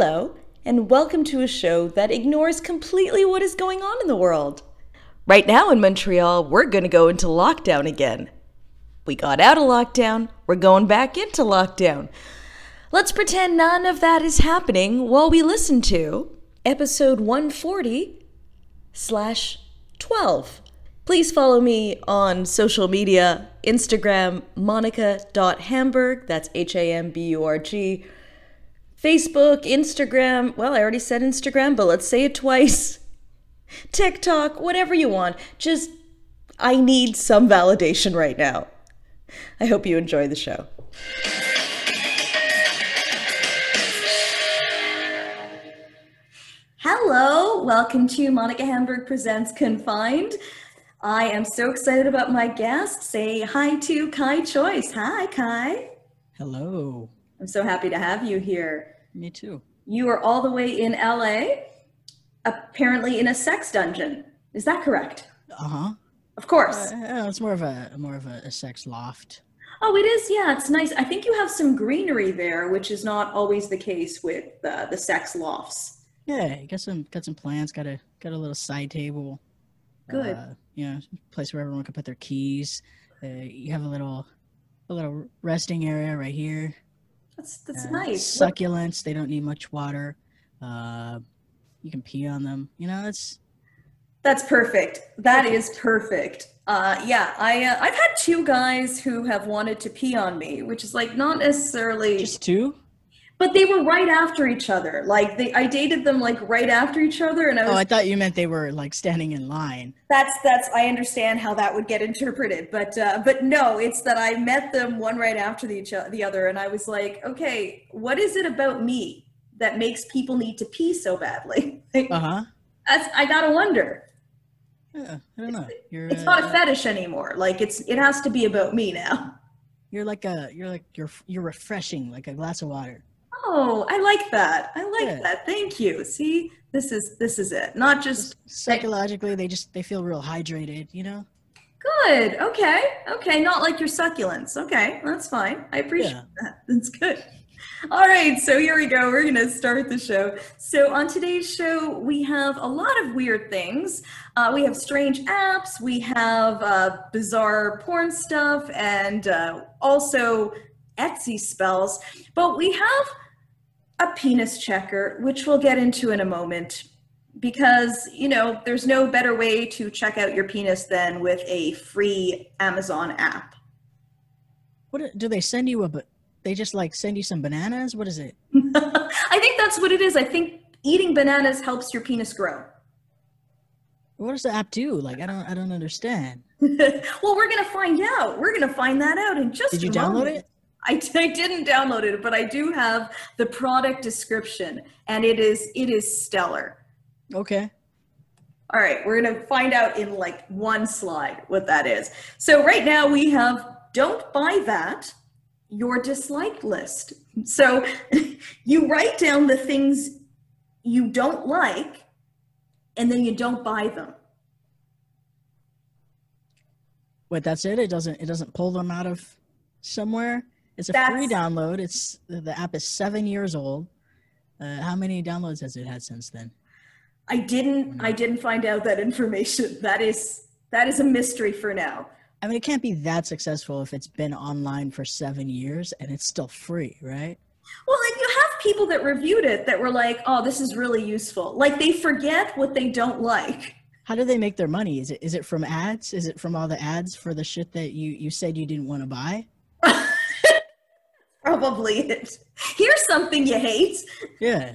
Hello, and welcome to a show that ignores completely what is going on in the world. Right now in Montreal, we're going to go into lockdown again. We got out of lockdown, we're going back into lockdown. Let's pretend none of that is happening while we listen to episode 140 slash 12. Please follow me on social media Instagram, monica.hamburg, that's H A M B U R G. Facebook, Instagram, well, I already said Instagram, but let's say it twice. TikTok, whatever you want. Just, I need some validation right now. I hope you enjoy the show. Hello, welcome to Monica Hamburg Presents Confined. I am so excited about my guest. Say hi to Kai Choice. Hi, Kai. Hello. I'm so happy to have you here. Me too. You are all the way in LA, apparently in a sex dungeon. Is that correct? Uh huh. Of course. Uh, it's more of a more of a, a sex loft. Oh, it is. Yeah, it's nice. I think you have some greenery there, which is not always the case with uh, the sex lofts. Yeah, got some got some plants. Got a got a little side table. Good. Uh, you know, place where everyone can put their keys. Uh, you have a little a little resting area right here. That's that's Uh, nice. Succulents. They don't need much water. Uh, you can pee on them. You know, it's That's perfect. That is perfect. Uh, yeah, I uh, I've had two guys who have wanted to pee on me, which is like not necessarily, just two. But they were right after each other. Like they, I dated them like right after each other, and I was Oh, I thought you meant they were like standing in line. That's that's I understand how that would get interpreted, but uh, but no, it's that I met them one right after the each the other, and I was like, okay, what is it about me that makes people need to pee so badly? Like, Uh huh. that's I gotta wonder. Yeah, I don't know. You're It's uh, not a fetish anymore. Like it's it has to be about me now. You're like a you're like you're you're refreshing like a glass of water. Oh, I like that. I like Yeah. that. Thank you. See, this is this is it. Not just Psychologically, they just they feel real hydrated. You know. good. Okay, okay. Not like your succulents. Okay, that's fine. I appreciate Yeah. that. That's good. All right, so here we go. We're going to start the show. So, on today's show, we have a lot of weird things. Uh, we have strange apps, we have uh, bizarre porn stuff, and uh, also Etsy spells. But we have a penis checker, which we'll get into in a moment. Because, you know, there's no better way to check out your penis than with a free Amazon app. What do they send you a? but They just like send you some bananas. What is it? I think that's what it is. I think eating bananas helps your penis grow. What does the app do? Like I don't I don't understand. well, we're gonna find out. We're gonna find that out in just Did you a download moment. it? I, I didn't download it, but I do have the product description, and it is it is stellar. Okay. All right, we're gonna find out in like one slide what that is. So right now we have don't buy that, your dislike list. So you write down the things you don't like, and then you don't buy them. Wait, that's it. It doesn't it doesn't pull them out of somewhere. It's a free download. It's the the app is seven years old. Uh, how many downloads has it had since then? I didn't I didn't find out that information. That is that is a mystery for now. I mean, it can't be that successful if it's been online for seven years and it's still free, right? Well, like you have people that reviewed it that were like, "Oh, this is really useful." Like they forget what they don't like. How do they make their money? Is it is it from ads? Is it from all the ads for the shit that you you said you didn't want to buy? Probably it. Here's something you hate. Yeah.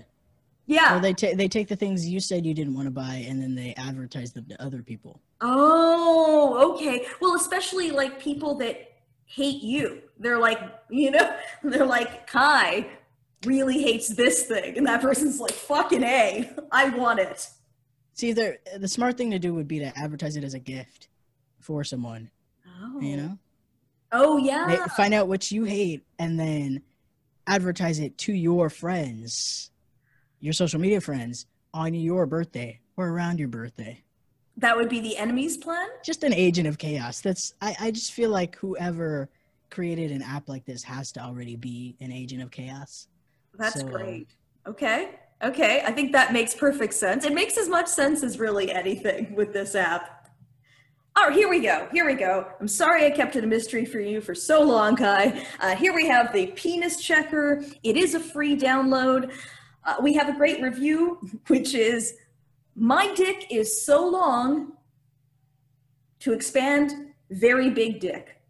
Yeah. Or they take they take the things you said you didn't want to buy and then they advertise them to other people. Oh, okay. Well, especially like people that hate you. They're like, you know, they're like, Kai really hates this thing. And that person's like, fucking A, I want it. See, the the smart thing to do would be to advertise it as a gift for someone. Oh, You know, Oh, yeah. find out what you hate and then advertise it to your friends, your social media friends, on your birthday or around your birthday. That would be the enemy's plan? Just an agent of chaos. That's I, I just feel like whoever created an app like this has to already be an agent of chaos. That's So, great. Okay. Okay. I think that makes perfect sense. It makes as much sense as really anything with this app. Right, here we go. Here we go. I'm sorry I kept it a mystery for you for so long, Kai. Uh, here we have the penis checker. It is a free download. Uh, we have a great review, which is My dick is so long to expand, very big dick.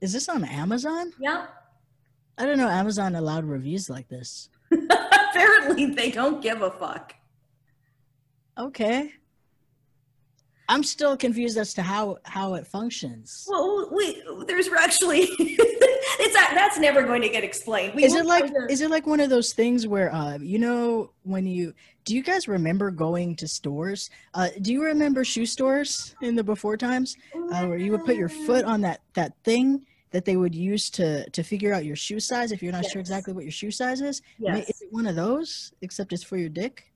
Is this on Amazon? Yeah. I don't know. Amazon allowed reviews like this. Apparently, they don't give a fuck. Okay. I'm still confused as to how how it functions. Well, we there's actually it's that that's never going to get explained. We is it like to- is it like one of those things where uh you know when you do you guys remember going to stores? Uh do you remember shoe stores in the before times uh, where you would put your foot on that that thing that they would use to to figure out your shoe size if you're not sure exactly what your shoe size is? Yes. Is it one of those except it's for your dick?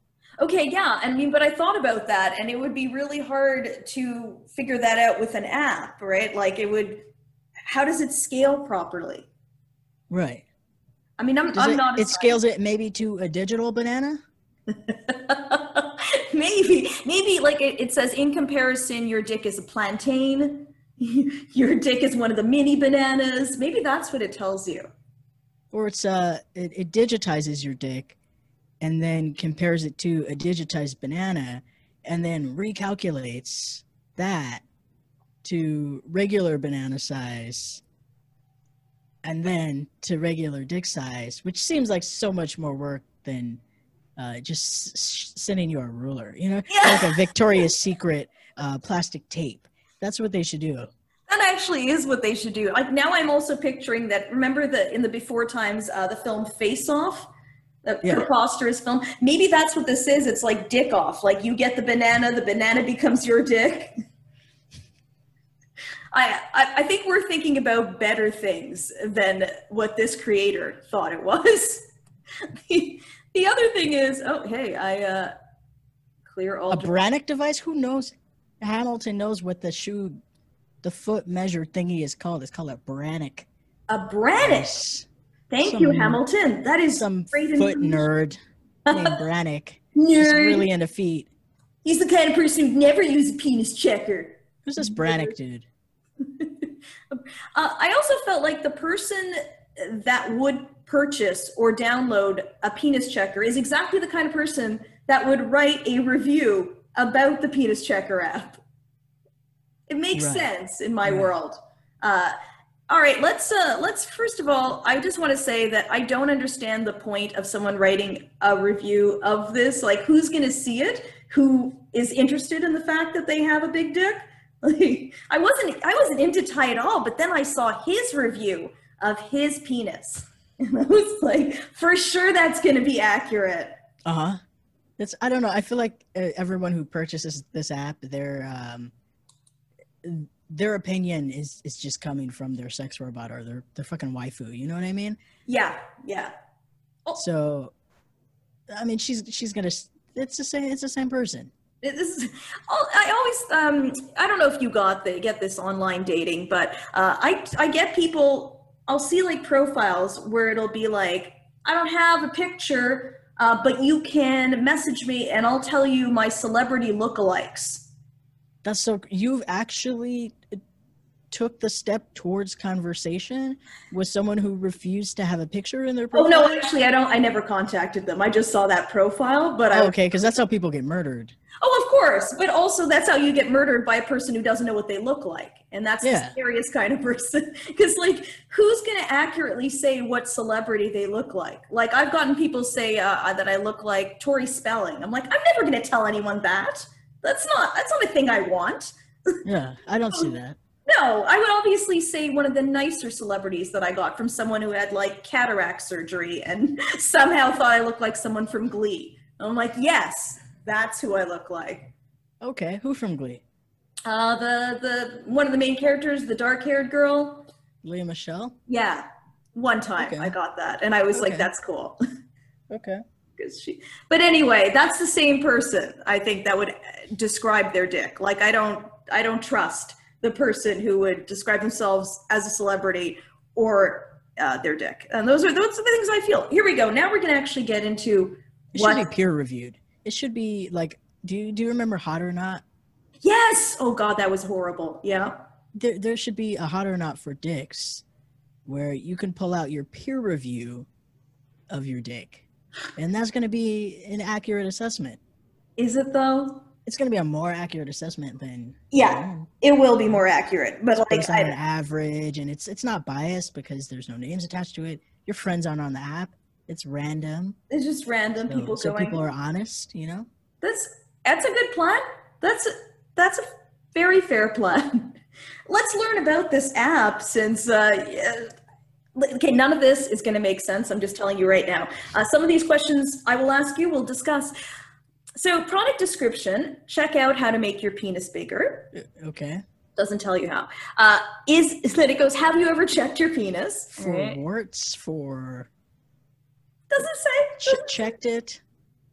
Okay, yeah. I mean, but I thought about that, and it would be really hard to figure that out with an app, right? Like, it would. How does it scale properly? Right. I mean, I'm, Does I'm it, not. it scales it maybe to a digital banana? maybe, maybe like it, it says in comparison, your dick is a plantain. your dick is one of the mini bananas. Maybe that's what it tells you. or it's uh it, it digitizes your dick and then compares it to a digitized banana and then recalculates that to regular banana size and then to regular dick size which seems like so much more work than uh, just s- sending you a ruler you know Yeah. like a victoria's secret uh, plastic tape that's what they should do That actually is what they should do. Like now, I'm also picturing that. Remember the in the before times, uh, the film Face Off, the Yeah. preposterous film. Maybe that's what this is. It's like dick off. Like you get the banana, the banana becomes your dick. I, I I think we're thinking about better things than what this creator thought it was. the, the other thing is, oh hey, I uh, clear all. a Brannock device? Who knows? Hamilton knows what the shoe, the foot measure thingy is called. It's called a Brannock. a Brannock. device. Thank you, Hamilton. That is Some great foot nerd named Brannock. nerd. He's really into feet. He's the kind of person who'd never use a penis checker. Who's this Brannock dude? Uh, I also felt like the person that would purchase or download a penis checker is exactly the kind of person that would write a review about the penis checker app. It makes Right. sense in my Right. world. Uh, all right, let's uh, let's first of all, I just want to say that I don't understand the point of someone writing a review of this. Like, who's going to see it? Who is interested in the fact that they have a big dick? Like, I wasn't I wasn't into Ty at all, but then I saw his review of his penis, and I was like, for sure that's going to be accurate. Uh huh. It's I don't know. I feel like uh, everyone who purchases this app, they're um, their opinion is is just coming from their sex robot or their their fucking waifu. You know what I mean? Yeah, yeah. Oh. So, I mean, she's she's gonna. It's the same. It's the same person. This is, oh, I always, um, I don't know if you got the, get this online dating, but uh, I, I get people, I'll see like profiles where it'll be like, I don't have a picture, uh, but you can message me and I'll tell you my celebrity lookalikes. That's so. You've actually took the step towards conversation with someone who refused to have a picture in their profile? Oh no, actually, I don't. I never contacted them. I just saw that profile, but I. Oh, okay, because that's how people get murdered. Oh, of course, but also that's how you get murdered by a person who doesn't know what they look like, and that's Yeah. the scariest kind of person. Because like, who's gonna accurately say what celebrity they look like? Like, I've gotten people say uh, that I look like Tori Spelling. I'm like, I'm never gonna tell anyone that. That's not. That's not a thing I want. Yeah, I don't see that. No, I would obviously say one of the nicer celebrities that I got from someone who had like cataract surgery and somehow thought I looked like someone from Glee. I'm like, yes, that's who I look like. Okay, who from Glee? Uh, the the one of the main characters, the dark-haired girl. Lea Michele. Yeah, one time Okay. I got that, and I was like, "That's cool." Okay. 'Cause she. But anyway, that's the same person. I think that would describe their dick. Like I don't, I don't trust the person who would describe themselves as a celebrity or uh, their dick. And those are those are the things I feel. Here we go. Now we're gonna actually get into It should What? be peer reviewed. It should be like, do you do you remember Hot or Not? Yes. Oh God, that was horrible. Yeah. There there should be a Hot or Not for dicks, where you can pull out your peer review of your dick, and that's going to be an accurate assessment. Is it though? It's going to be a more accurate assessment than Yeah, it will be more accurate. But It's like, an average, and it's it's not biased because there's no names attached to it. Your friends aren't on the app. It's random. it's just random So, people so going. people are honest, you know. That's that's a good plan. That's that's a very fair plan. Let's learn about this app since. Uh, yeah, Okay, none of this is going to make sense. I'm just telling you right now. Uh, some of these questions I will ask you, we'll discuss. So, product description check out how to make your penis bigger. Uh, Okay. Doesn't tell you how. Uh, is, is that it goes, have you ever checked your penis? For Right. warts, for Doesn't say. ch- checked it.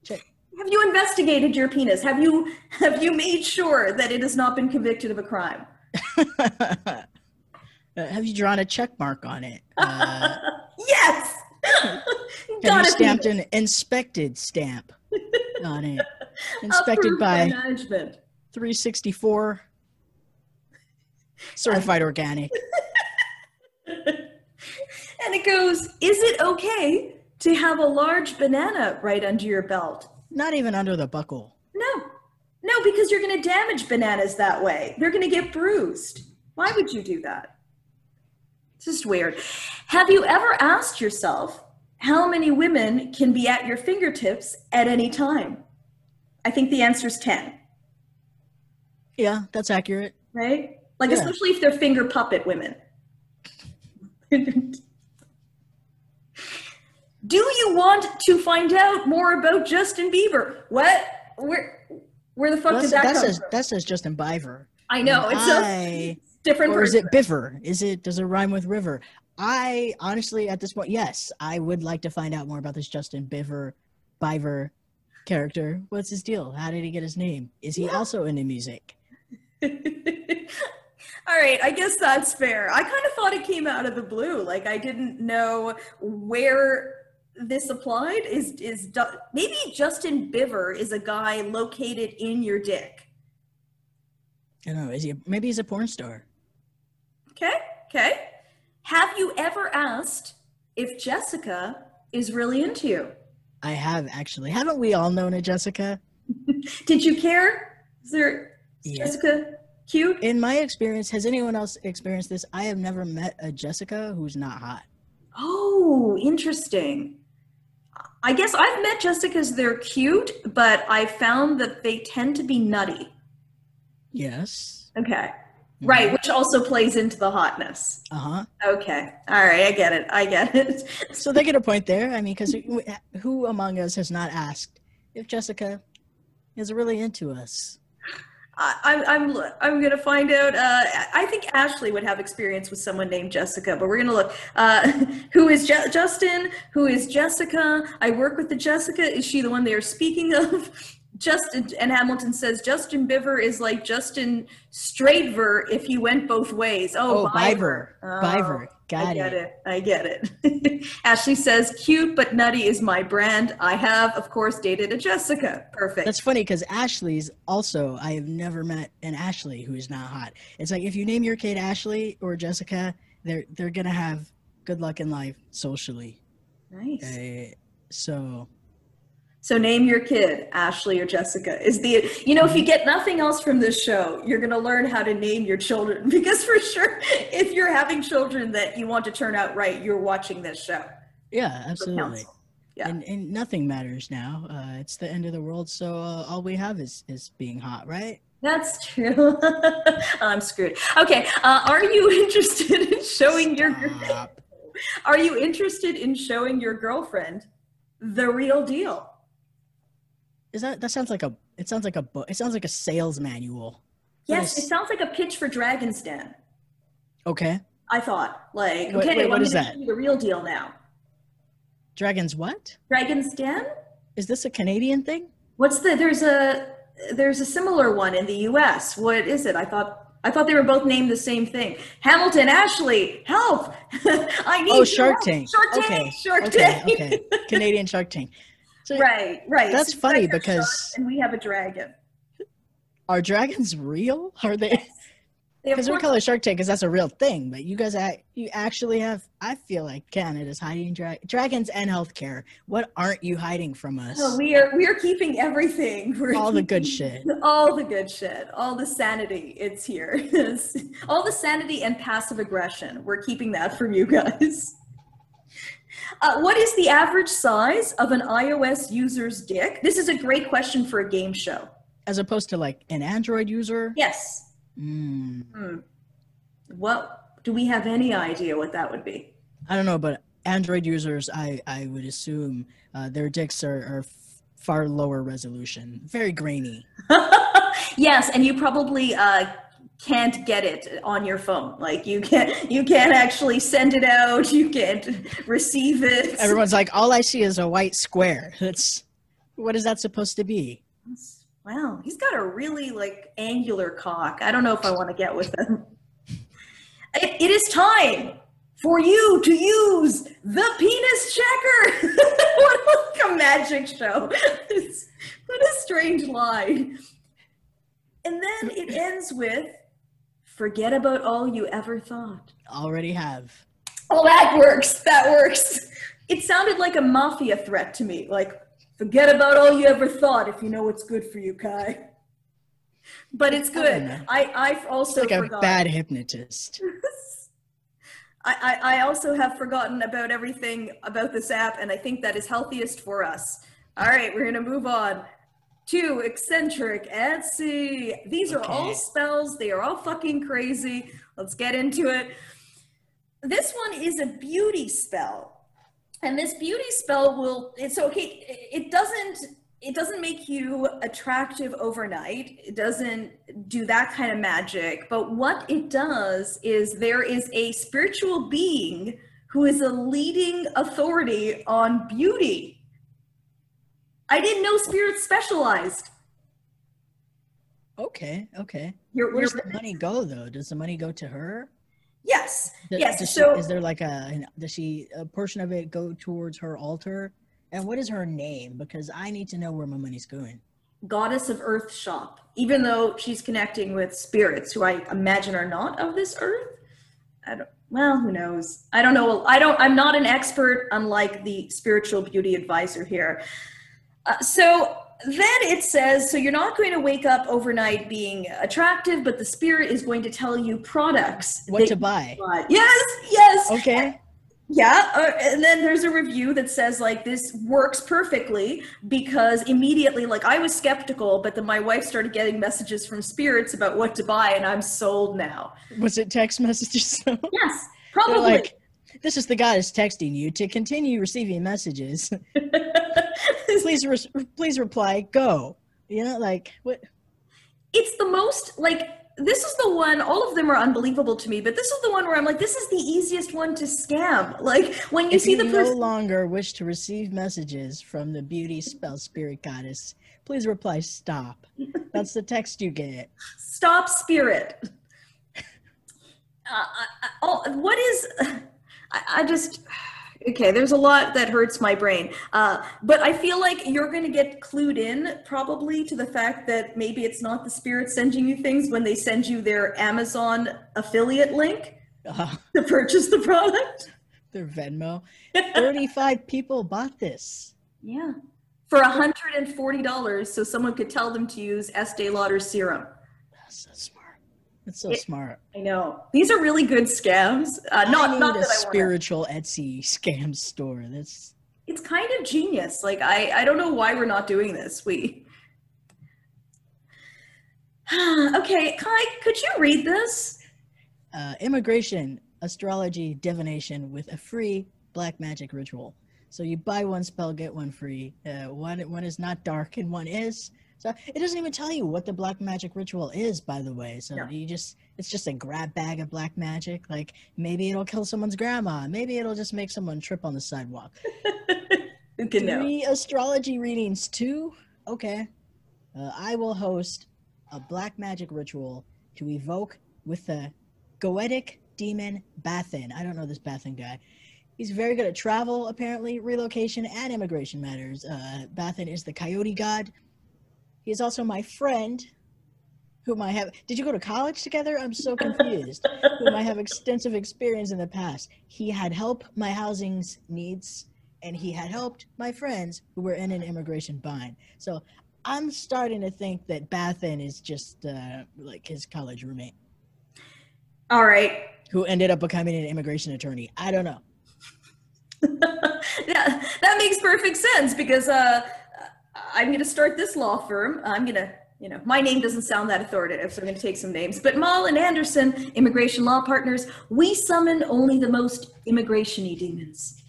Check. Have you investigated your penis? Have you have you made sure that it has not been convicted of a crime? Uh, have you drawn a check mark on it? Uh, yes. have you Gotta be stamped an inspected stamp on it? Inspected approved by management. 364 certified organic. And it goes, is it okay to have a large banana right under your belt? Not even under the buckle. No. No, because you're going to damage bananas that way. They're going to get bruised. Why would you do that? It's just weird. Have you ever asked yourself how many women can be at your fingertips at any time? I think the answer is 10, Yeah, that's accurate. right? Like, Yeah. especially if they're finger puppet women. Do you want to find out more about Justin Bieber? What? Where? Where the fuck Well, did that, that come says from? that says Justin Bieber. I know it's a I- different or is it Biver? Is it does it rhyme with river? I honestly at this point, yes, I would like to find out more about this Justin Biver Biver character. What's his deal? How did he get his name? Is he Yeah. also into music? All right, I guess that's fair. I kind of thought it came out of the blue. Like I didn't know where this applied. Is is maybe Justin Biver is a guy located in your dick? I don't know. Is he maybe he's a porn star? Okay, okay. Have you ever asked if Jessica is really into you? I have actually. Haven't we all known a Jessica? Did you care? Is there is Yeah. Jessica cute? In my experience, has anyone else experienced this? I have never met a Jessica who's not hot. Oh, interesting. I guess I've met Jessicas, they're cute, but I found that they tend to be nutty. Yes. Okay. Right, which also plays into the hotness. Uh huh. Okay. All right, I get it. I get it. So they get a point there. I mean, because who among us has not asked if Jessica is really into us? I, I'm I'm I'm gonna find out. Uh, I think Ashley would have experience with someone named Jessica, but we're gonna look. Uh, who is Je- Justin? Who is Jessica? I work with the Jessica. Is she the one they are speaking of? Justin and Hamilton says Justin Biver is like Justin Straightver if he went both ways. Oh, Oh, Biver. Oh, Biver. I Got get it. it. I get it. Ashley says, "Cute but nutty is my brand. I have, of course, dated a Jessica. Perfect. That's funny because Ashley's also, I have never met an Ashley who is not hot. It's like if you name your kid Ashley or Jessica, they're they're gonna have good luck in life socially. nice. Uh, so So name your kid Ashley or Jessica. Is the you know if you get nothing else from this show, you're gonna learn how to name your children because for sure, if you're having children that you want to turn out right, you're watching this show. yeah, absolutely. Yeah. And, and nothing matters now. Uh, it's the end of the world, so uh, all we have is is being hot, right? That's true. I'm screwed. Okay, uh, are you interested in showing your Are you interested in showing your girlfriend the real deal? Is that that sounds like a it sounds like a book. It sounds like a sales manual. Yes, it sounds like a pitch for Dragon's Den. Okay. I thought, like, Wait- okay, wait, what is that? the real deal now. Dragons what? Dragon's Den? Is this a Canadian thing? What's the? There's a there's a similar one in the U.S. What is it? I thought I thought they were both named the same thing. Hamilton, Ashley, help! I need Oh, Shark help. Tank. Shark Tank. Okay. Shark okay, Tank. okay. Canadian Shark Tank. Right, right. That's So funny because- and we have a dragon. are dragons real? Are they? Because we call it Shark Tank because that's a real thing. But you guys, act, you actually have. I feel like Canada's hiding dra- dragons and healthcare. What aren't you hiding from us? We are we are keeping everything. We're All the good shit. All the good shit. All the sanity. It's here. all the sanity and passive aggression. We're keeping that from you guys. Uh, what is the average size of an iOS user's dick? This is a great question for a game show. As opposed to like an Android user. Yes. Mm, Hmm. What do we have any idea what that would be? I don't know, but Android users, I I would assume uh, their dicks are, are f- far lower resolution, very grainy. yes, and you probably uh, can't get it on your phone. Like you can't you can't actually send it out. You can't receive it. Everyone's like, all I see is a white square. That's what is that supposed to be? Wow, he's got a really like angular cock. I don't know if I want to get with him. It, it is time for you to use the penis checker. what like a magic show. It's- what a strange line. And then it ends with forget about all you ever thought. Already have. Oh, that works. That works. It sounded like a mafia threat to me. Like, forget about all you ever thought if you know what's good for you, Kai. But it's good. know. I, I've also Like a bad hypnotist. I, I, I also have forgotten about everything about this app, and I think that is healthiest for us. All right, we're gonna move on to eccentric Etsy. These are all spells. They are all fucking crazy. Let's get into it. This one is a beauty spell, and this beauty spell will. It's okay. It doesn't. It doesn't make you attractive overnight. It doesn't do that kind of magic. But what it does is there is a spiritual being who is a leading authority on beauty. I didn't know spirits specialized. Okay, okay. You're, Where's you're- the money go though? Does the money go to her? yes, Does, yes. does so she, is there like a does she a portion of it go towards her altar? And what is her name? Because I need to know where my money's going. goddess of earth shop, even though she's connecting with spirits who I imagine are not of this earth. I don't, well, who knows? I don't know. I don't, I'm not an expert, unlike the spiritual beauty advisor here. Uh, so then it says, so you're not going to wake up overnight being attractive, but the spirit is going to tell you products. What to buy? buy. Yes, yes. Okay. Yeah, uh, and then there's a review that says like this works perfectly because immediately, like I was skeptical, but then my wife started getting messages from spirits about what to buy, and I'm sold now. Was it text messages? Yes, probably. like, this is the goddess texting you to continue receiving messages. please, re- please reply. Go. You know, like what? it's the most like this is the one. All of them are unbelievable to me, but this is the one where I'm like, this is the easiest one to scam. Like when you if see you the no longer wish to receive messages from the beauty spell spirit goddess, please reply stop. That's the text you get. stop spirit uh, I, I, oh, what is I, I just okay there's a lot that hurts my brain uh, but i feel like you're going to get clued in probably to the fact that maybe it's not the spirit sending you things when they send you their amazon affiliate link Uh, to purchase the product their Venmo. 35 people bought this. yeah for $140 so someone could tell them to use estee lauder serum That's so smart. That's so It- smart. i know these are really good scams uh, not I need not a that I wanna- spiritual Etsy scam store. That's it's kind of genius. Like I, I don't know why we're not doing this. We okay, Kai, could you read this? uh, immigration, astrology, divination with a free black magic ritual. So you buy one spell, get one free. Uh, one one is not dark and one is. So it doesn't even tell you what the black magic ritual is, by the way. So No. you just it's just a grab bag of black magic. Like maybe it'll kill someone's grandma. Maybe it'll just make someone trip on the sidewalk. Who can know? Three astrology readings too. Okay. Uh, I will host a black magic ritual to evoke with the goetic demon Bathin. I don't know this Bathin guy. He's very good at travel, apparently, relocation, and immigration matters. Uh, Bathin is the coyote god. He is also my friend, whom I have. Did you go to college together? I'm so confused. whom I have extensive experience in the past. He had helped my housing's needs, and he had helped my friends who were in an immigration bind. So I'm starting to think that Bathin is just uh, like his college roommate All right. who ended up becoming an immigration attorney. I don't know. yeah, that makes perfect sense because uh, I'm going to start this law firm. I'm going to, you know, my name doesn't sound that authoritative, so I'm going to take some names. But Mall and Anderson, immigration law partners, we summon only the most immigration-y demons.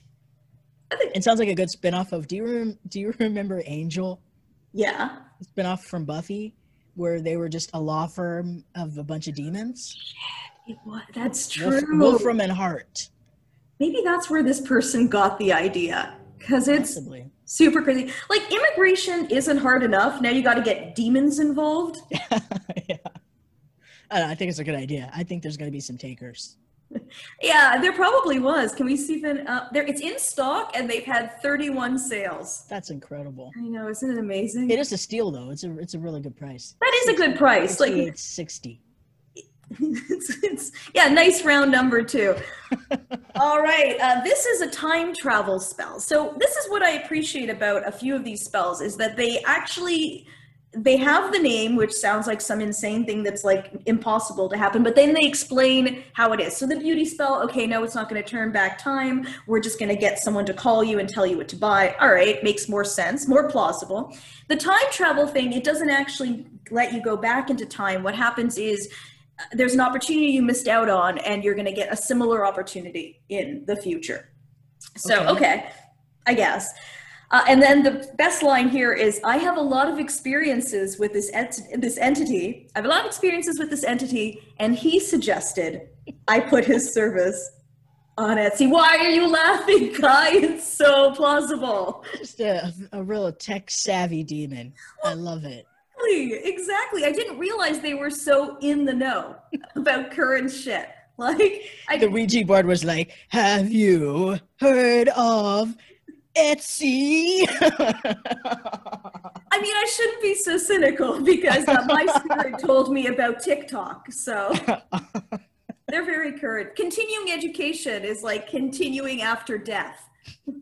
I think, It sounds like a good spinoff of. Do you rem- do you remember Angel? yeah. Spinoff from Buffy, where they were just a law firm of a bunch of demons. It wa- That's Wolf- true. Wolfram and Hart, Maybe that's where this person got the idea because it's possibly. Super crazy. Like immigration isn't hard enough. Now you got to get demons involved. yeah. I, know, I think it's a good idea. I think there's going to be some takers. Yeah, there probably was. Can we see if uh, there? It's in stock, and they've had 31 sales. That's incredible. I know, isn't it amazing? It is a steal though. It's a it's a really good price. That is a good price. Like, Sixty-eight sixty. it's, it's, yeah, nice round number too. All right, uh, this is a time travel spell. So this is what I appreciate about a few of these spells is that they actually they have the name, which sounds like some insane thing that's like impossible to happen, but then they explain how it is. So the beauty spell, okay, no, it's not going to turn back time. We're just going to get someone to call you and tell you what to buy. All right, makes more sense, more plausible. The time travel thing, it doesn't actually let you go back into time. What happens is there's an opportunity you missed out on, and you're going to get a similar opportunity in the future. So, Okay. okay, I guess. Uh, and then the best line here is I have a lot of experiences with this ent- this entity. I have a lot of experiences with this entity, and he suggested I put his service on Etsy. Why are you laughing, Kai? It's so plausible. Just a, a real tech savvy demon. I love it. Exactly, exactly. I didn't realize they were so in the know about current shit. Like, I The Ouija board was like, "Have you heard of Etsy?" I mean, I shouldn't be so cynical because uh, my spirit told me about TikTok. So they're very current. Continuing education is like continuing after death. well,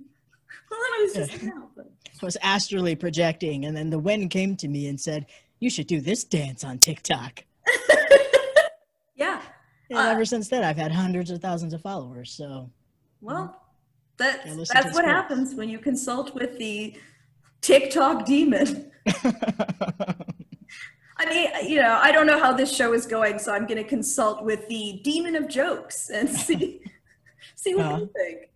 I was just but- was astrally projecting, and then the wind came to me and said, "You should do this dance on TikTok." yeah. And Uh, ever since then, I've had hundreds of thousands of followers. So Well, that's Yeah, listen to that's what spirit. happens when you consult with the TikTok demon. I mean, you know, I don't know how this show is going, so I'm going to consult with the demon of jokes and see see what Uh-huh. you think.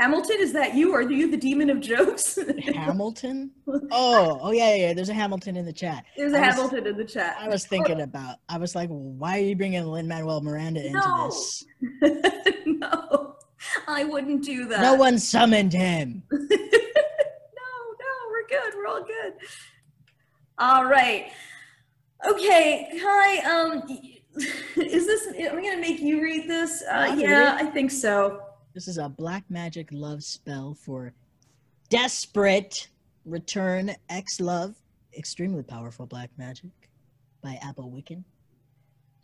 Hamilton, is that you? Are you the demon of jokes? Hamilton? Oh, oh yeah, yeah, yeah. There's a Hamilton in the chat. There's a was- Hamilton in the chat. I was thinking about. I was like, why are you bringing Lin Manuel Miranda into No. this? no, I wouldn't do that. No one summoned him. no, no, we're good. We're all good. All right. Okay, Kai. Um, is this? I'm gonna make you read this? Uh, yeah, I think so. This is a black magic love spell for desperate return X love. Extremely powerful black magic by Apple Wiccan.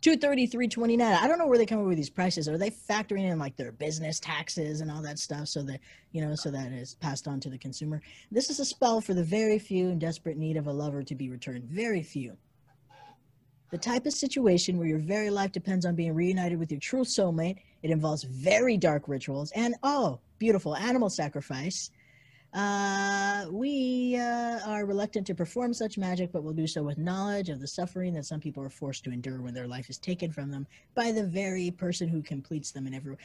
233.29. I don't know where they come up with these prices. Are they factoring in like their business taxes and all that stuff so that, you know, so that is passed on to the consumer? This is a spell for the very few in desperate need of a lover to be returned. Very few. The type of situation where your very life depends on being reunited with your true soulmate. It involves very dark rituals and, oh, beautiful animal sacrifice. Uh, we uh, are reluctant to perform such magic, but we'll do so with knowledge of the suffering that some people are forced to endure when their life is taken from them by the very person who completes them in every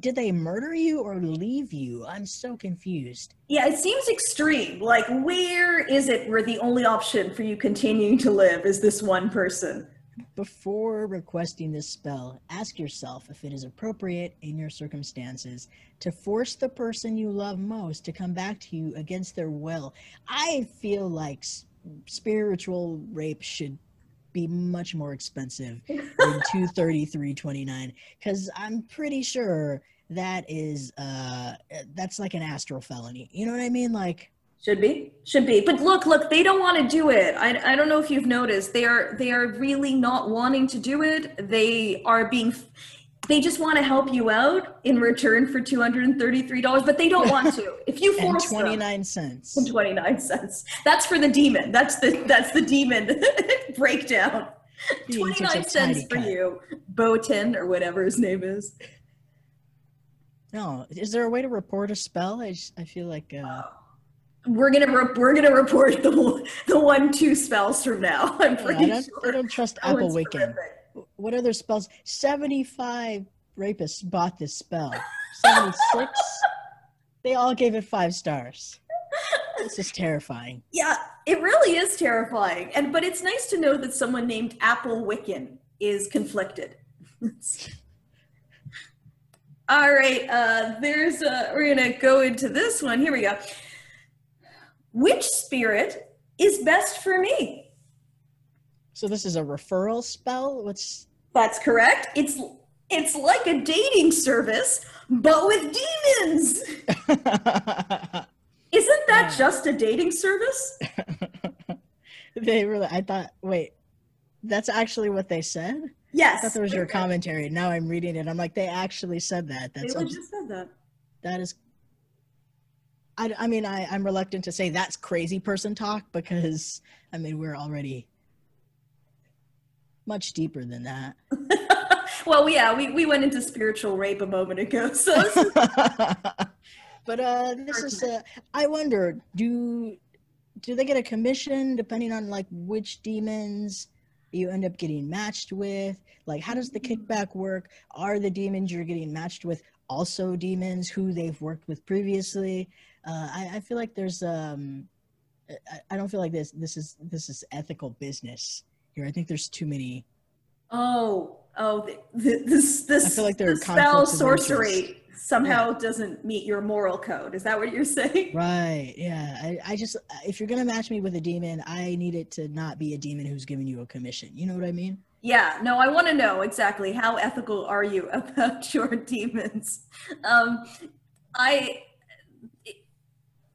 Did they murder you or leave you? I'm so confused. Yeah, it seems extreme. Like, where is it where the only option for you continuing to live is this one person? Before requesting this spell, ask yourself if it is appropriate in your circumstances to force the person you love most to come back to you against their will. I feel like spiritual rape should be much more expensive than 233.29 because I'm pretty sure that is uh that's like an astral felony. You know what I mean? Like Should be, should be. But look, look, they don't want to do it. I, I don't know if you've noticed. They are they are really not wanting to do it. They are being they just want to help you out in return for $233, but they don't want to. If you force them, 29 cents. and 29 cents. That's for the demon. That's the that's the demon breakdown. Being 29 cents for cut. you, Botin or whatever his name is. No, is there a way to report a spell? I, just, I feel like uh, We're gonna re- we're gonna report the one- the one two spells from now. I'm yeah, pretty I, sure. I don't trust That Apple Wiccan. horrific. What other spells? 75 rapists bought this spell. 76? they all gave it five stars. This is terrifying. Yeah, it really is terrifying. And but it's nice to know that someone named Apple Wiccan is conflicted. All right, uh, there's uh, we're gonna go into this one. Here we go. Which spirit is best for me? So this is a referral spell? What's That's correct. It's it's like a dating service, but with demons. Isn't that just a dating service? they really I thought wait, that's actually what they said? I Yes. thought that was your commentary. Now I'm reading it. I'm like, they actually said that. They That's just said that. that is I, I mean I, i'm reluctant to say that's crazy person talk because i mean we're already much deeper than that. Well, yeah, we, we went into spiritual rape a moment ago. So. But uh this is uh, i wonder do do they get a commission depending on like which demons you end up getting matched with? Like how does the kickback work? Are the demons you're getting matched with also demons who they've worked with previously? Uh, I, I feel like there's um I, I don't feel like this this is this is ethical business here i think there's too many oh, oh, th- th- this this I feel like there the spell sorcery somehow doesn't meet your moral code. Is that what you're saying? Right. Yeah. I, I just, if you're going to match me with a demon, I need it to not be a demon who's giving you a commission. You know what I mean? Yeah, no, I want to know exactly how ethical are you about your demons. Um, I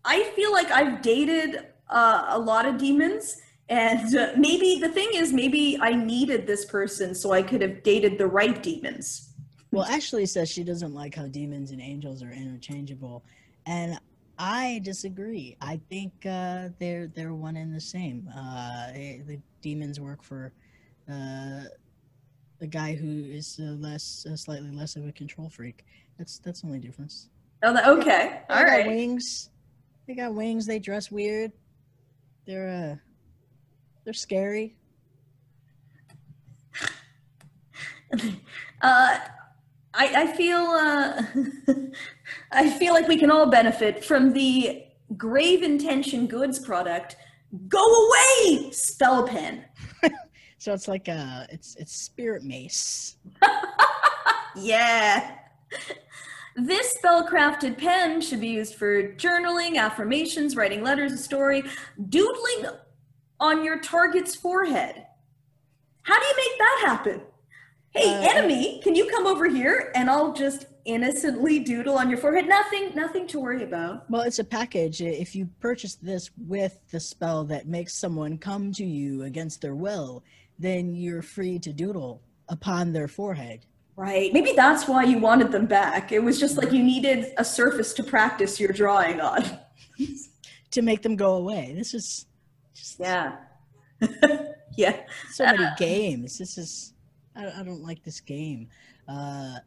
I feel like I've dated uh, a lot of demons, and uh, maybe the thing is, maybe I needed this person so I could have dated the right demons. Well, Ashley says she doesn't like how demons and angels are interchangeable. And I disagree. I think uh, they're they're one and the same. Uh, eh, the demons work for uh, the guy who is uh, less, uh, slightly less of a control freak. That's that's the only difference. Oh, okay, They all got right. wings. They got wings. They dress weird. They're uh, they're scary. Uh, I, I feel uh, I feel like we can all benefit from the grave intention goods product. Go away, spell pen. So it's like uh, it's it's spirit mace. Yeah. This spell-crafted pen should be used for journaling, affirmations, writing letters, a story, doodling on your target's forehead. How do you make that happen? Hey, Uh, enemy, can you come over here and I'll just innocently doodle on your forehead? Nothing, nothing to worry about. Well, it's a package. If you purchase this with the spell that makes someone come to you against their will, then you're free to doodle upon their forehead. Right. Maybe that's why you wanted them back. It was just like you needed a surface to practice your drawing on. to make them go away. This is just Yeah. yeah. so many games. This is I, I don't like this game. Uh,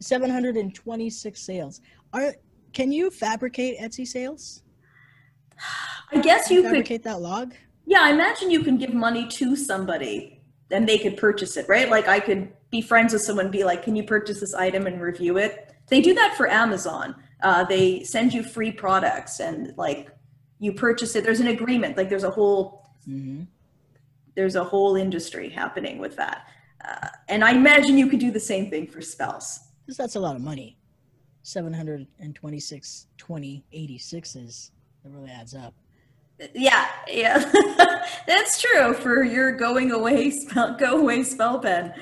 726 sales. Are can you fabricate Etsy sales? I guess you could fabricate that log. Yeah, I imagine you can give money to somebody and they could purchase it, right? Like I could be friends with someone, and be like, "Can you purchase this item and review it?" They do that for Amazon. Uh, they send you free products and like you purchase it. There's an agreement. Like there's a whole hmm there's a whole industry happening with that. Uh, and I imagine you could do the same thing for spells. Because that's a lot of money. 726, 20, 86s. That really adds up. Yeah, yeah, that's true for your going away spell, go away spell pen.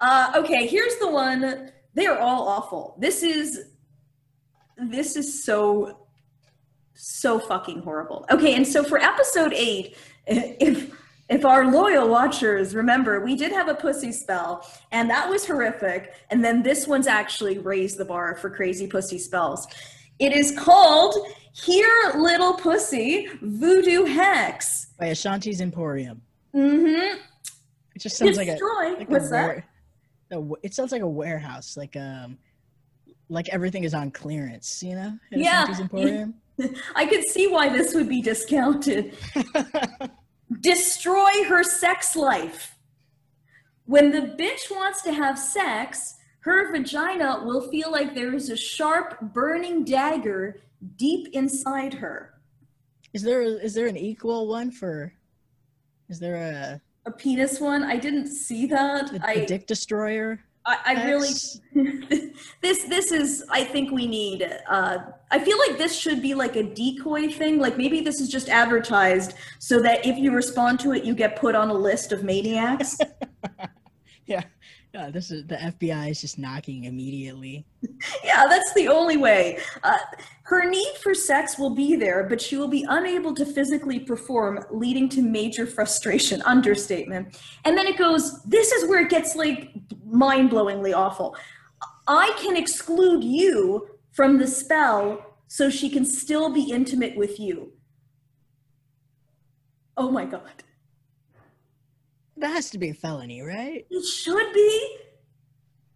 Uh, okay, here's the one. They are all awful. This is this is so so fucking horrible. Okay, and so for episode eight, if if our loyal watchers remember, we did have a pussy spell, and that was horrific. And then this one's actually raised the bar for crazy pussy spells. It is called Here Little Pussy Voodoo Hex. By Ashanti's Emporium. Mm-hmm. It just sounds like a like What's a, that? ware- a it sounds like a warehouse, like um, like everything is on clearance. You know? Yeah. Ashanti's Emporium. I could see why this would be discounted. Destroy her sex life. When the bitch wants to have sex, her vagina will feel like there is a sharp, burning dagger deep inside her. is there is there an equal one for? Is there a, A penis one? I didn't see that. a, a I, dick destroyer? I, I really this this is i think we need uh i feel like this should be like a decoy thing like maybe this is just advertised so that if you respond to it you get put on a list of maniacs Yeah. Yeah, this is the FBI is just knocking immediately. yeah that's the only way uh, her need for sex will be there but she will be unable to physically perform leading to major frustration understatement and then it goes this is where it gets like mind-blowingly awful i can exclude you from the spell so she can still be intimate with you oh my god That has to be a felony, right? It should be.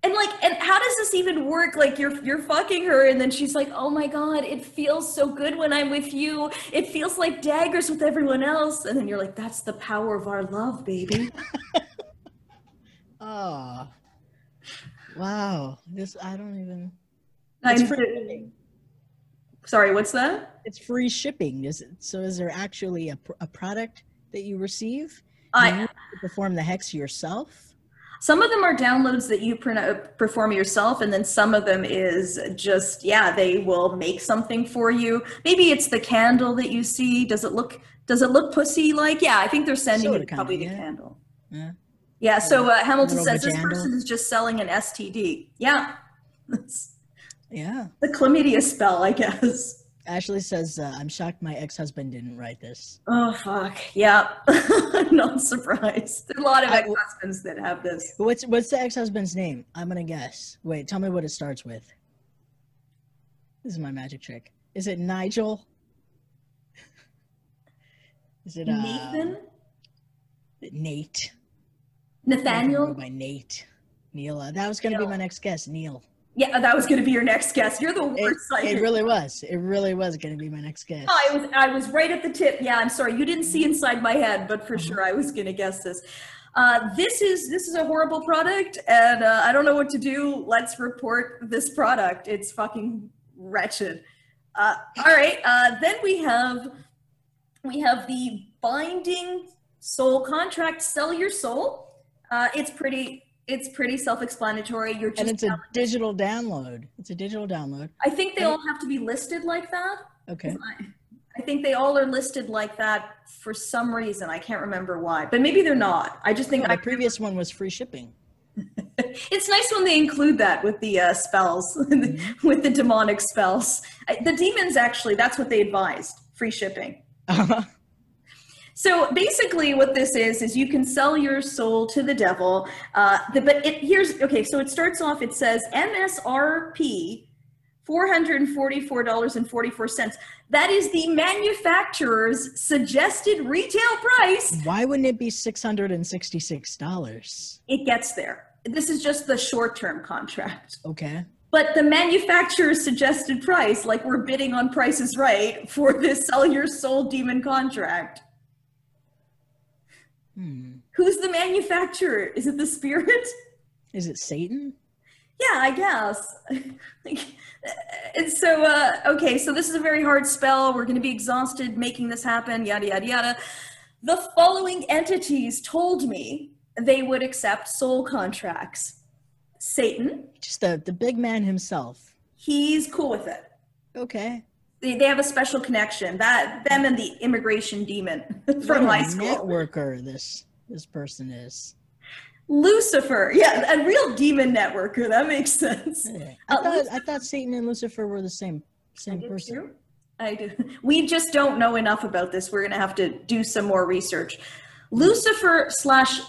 And like, and how does this even work? Like, you're you're fucking her, and then she's like, "Oh my god, it feels so good when I'm with you. It feels like daggers with everyone else." And then you're like, "That's the power of our love, baby." Oh. Wow. This I don't even It's free. sorry. What's that? it's free shipping. Is it so is there actually a, pr- a product that you receive? I you perform the hex yourself? Some of them are downloads that you perform yourself, and then some of them is just, yeah, they will make something for you. Maybe it's the candle that you see. Does it look does it look pussy like? Yeah, I think they're sending Sorta you probably the yeah. candle. Yeah. Yeah, so uh, Hamilton says this person is just selling an STD. Yeah, Yeah. the chlamydia spell, I guess. Ashley says, uh, I'm shocked my ex husband didn't write this. Oh, fuck. Yeah, I'm not surprised. There are a lot of ex husbands that have this. What's what's the ex husband's name? I'm gonna guess. Wait, tell me what it starts with. This is my magic trick. Is it Nigel? Is it uh, Nathan? Nate? Nathaniel? By Nate. Neil. Uh, that was gonna be my next guess. Neil. Yeah, that was going to be your next guess. You're the worst psychic. it really was. It really was gonna be my next guess. Oh, I was I was right at the tip. Yeah, I'm sorry. You didn't see inside my head, but for Mhm. sure I was gonna guess this. Uh, this is this is a horrible product, and uh, I don't know what to do. Let's report this product. It's fucking wretched. Uh, all right. Uh, then we have we have the binding soul contract. Sell your soul. Uh, it's pretty. It's pretty self-explanatory. You're just. and it's a digital download. It's a digital download. I think they all have to be listed like that. Okay. I, I think they all are listed like that for some reason. I can't remember why, but maybe they're not. I just think I, previous one was free shipping. it's nice when they include that with the uh, spells, with the demonic spells. I- The demons actually, that's what they advised: free shipping. So basically, what this is is you can sell your soul to the devil. Uh, the, but it here's okay. So it starts off. It says MSRP. $444.44. That is the manufacturer's suggested retail price. Why wouldn't it be six hundred and sixty-six dollars? It gets there. This is just the short term contract. Okay. But the manufacturer's suggested price, like we're bidding on prices right for this sell your soul demon contract. Hmm. Who's the manufacturer? Is it the spirit? Is it Satan? Yeah, I guess. Like, and so, uh, okay, so this is a very hard spell. We're going to be exhausted making this happen, yada, yada, yada. The following entities told me they would accept soul contracts Satan, Just the the big man himself. he's cool with it. Okay. They, they have a special connection. That them and the immigration demon from high school. networker this this person is. Lucifer, yeah, a real demon networker. That makes sense. Yeah. I Uh, thought I thought Satan and Lucifer were the same same did person. too. I do. We just don't know enough about this. We're going to have to do some more research. Lucifer slash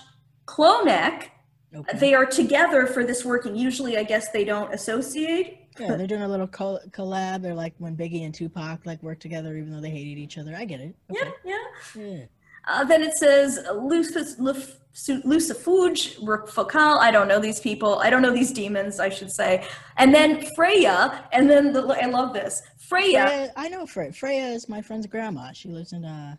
Clauneck, Okay. they are together for this work, and usually, I guess they don't associate. Yeah, they're doing a little col- collab. They're like when Biggie and Tupac like work together, even though they hated each other. I get it. Yeah, Okay. yeah. Yeah. Uh, then it says Lucifuge, Rofocale. I don't know these people. I don't know these demons, I should say. And then Freya, and then the, I love this. Freya. Freya, I know Freya. Freya is my friend's grandma. She lives in uh,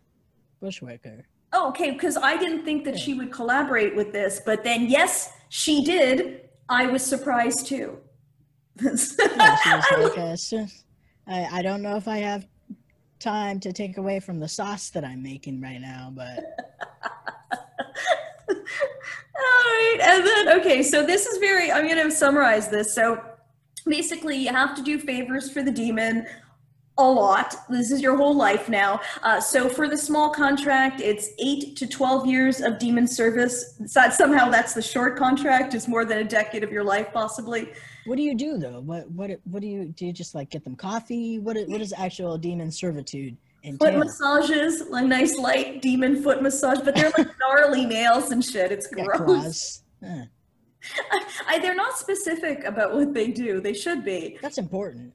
Bushwicker. Oh, okay, because I didn't think that Yeah. she would collaborate with this, but then yes, she did. I was surprised too. Yeah, she was like, uh, "So- I, I don't know if I have time to take away from the sauce that I'm making right now, but All right, and then okay, so this is very. I'm going to summarize this. So basically, you have to do favors for the demon a lot. This is your whole life now. Uh, so for the small contract, it's eight to twelve years of demon service. So somehow that's the short contract. It's more than a decade of your life, possibly. What do you do though? What what what do you do? You just like get them coffee? What is, what is actual demon servitude Foot entail? massages, a nice light demon foot massage, but they're like gnarly nails and shit. It's gross. Huh. I, they're not specific about what they do. They should be. That's important.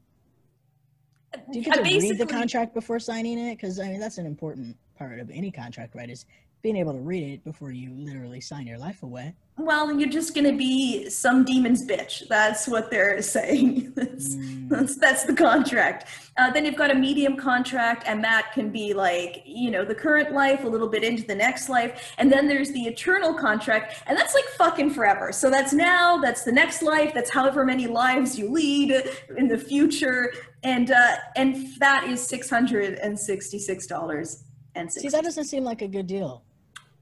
Do you get to read the contract before signing it? Because I mean, that's an important part of any contract, right? Is being able to read it before you literally sign your life away. Well, you're just gonna be some demon's bitch. That's what they're saying. that's, Mm. that's that's the contract. Uh, then you've got a medium contract, and that can be like you know the current life, a little bit into the next life, and then there's the eternal contract, and that's like fucking forever. So that's now, that's the next life, that's however many lives you lead in the future, and uh, and that is six hundred and sixty six dollars and See, that doesn't seem like a good deal.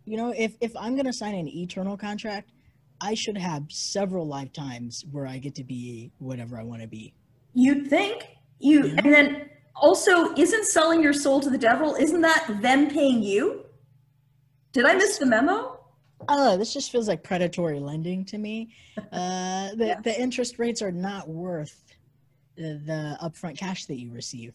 You know, if if I'm gonna sign an eternal contract, I should have several lifetimes where I get to be whatever I want to be. You'd think you, Yeah. and then also, isn't selling your soul to the devil? Isn't that them paying you? Did I miss the memo? Oh, this just feels like predatory lending to me. Uh, the Yeah. the interest rates are not worth the, the upfront cash that you receive.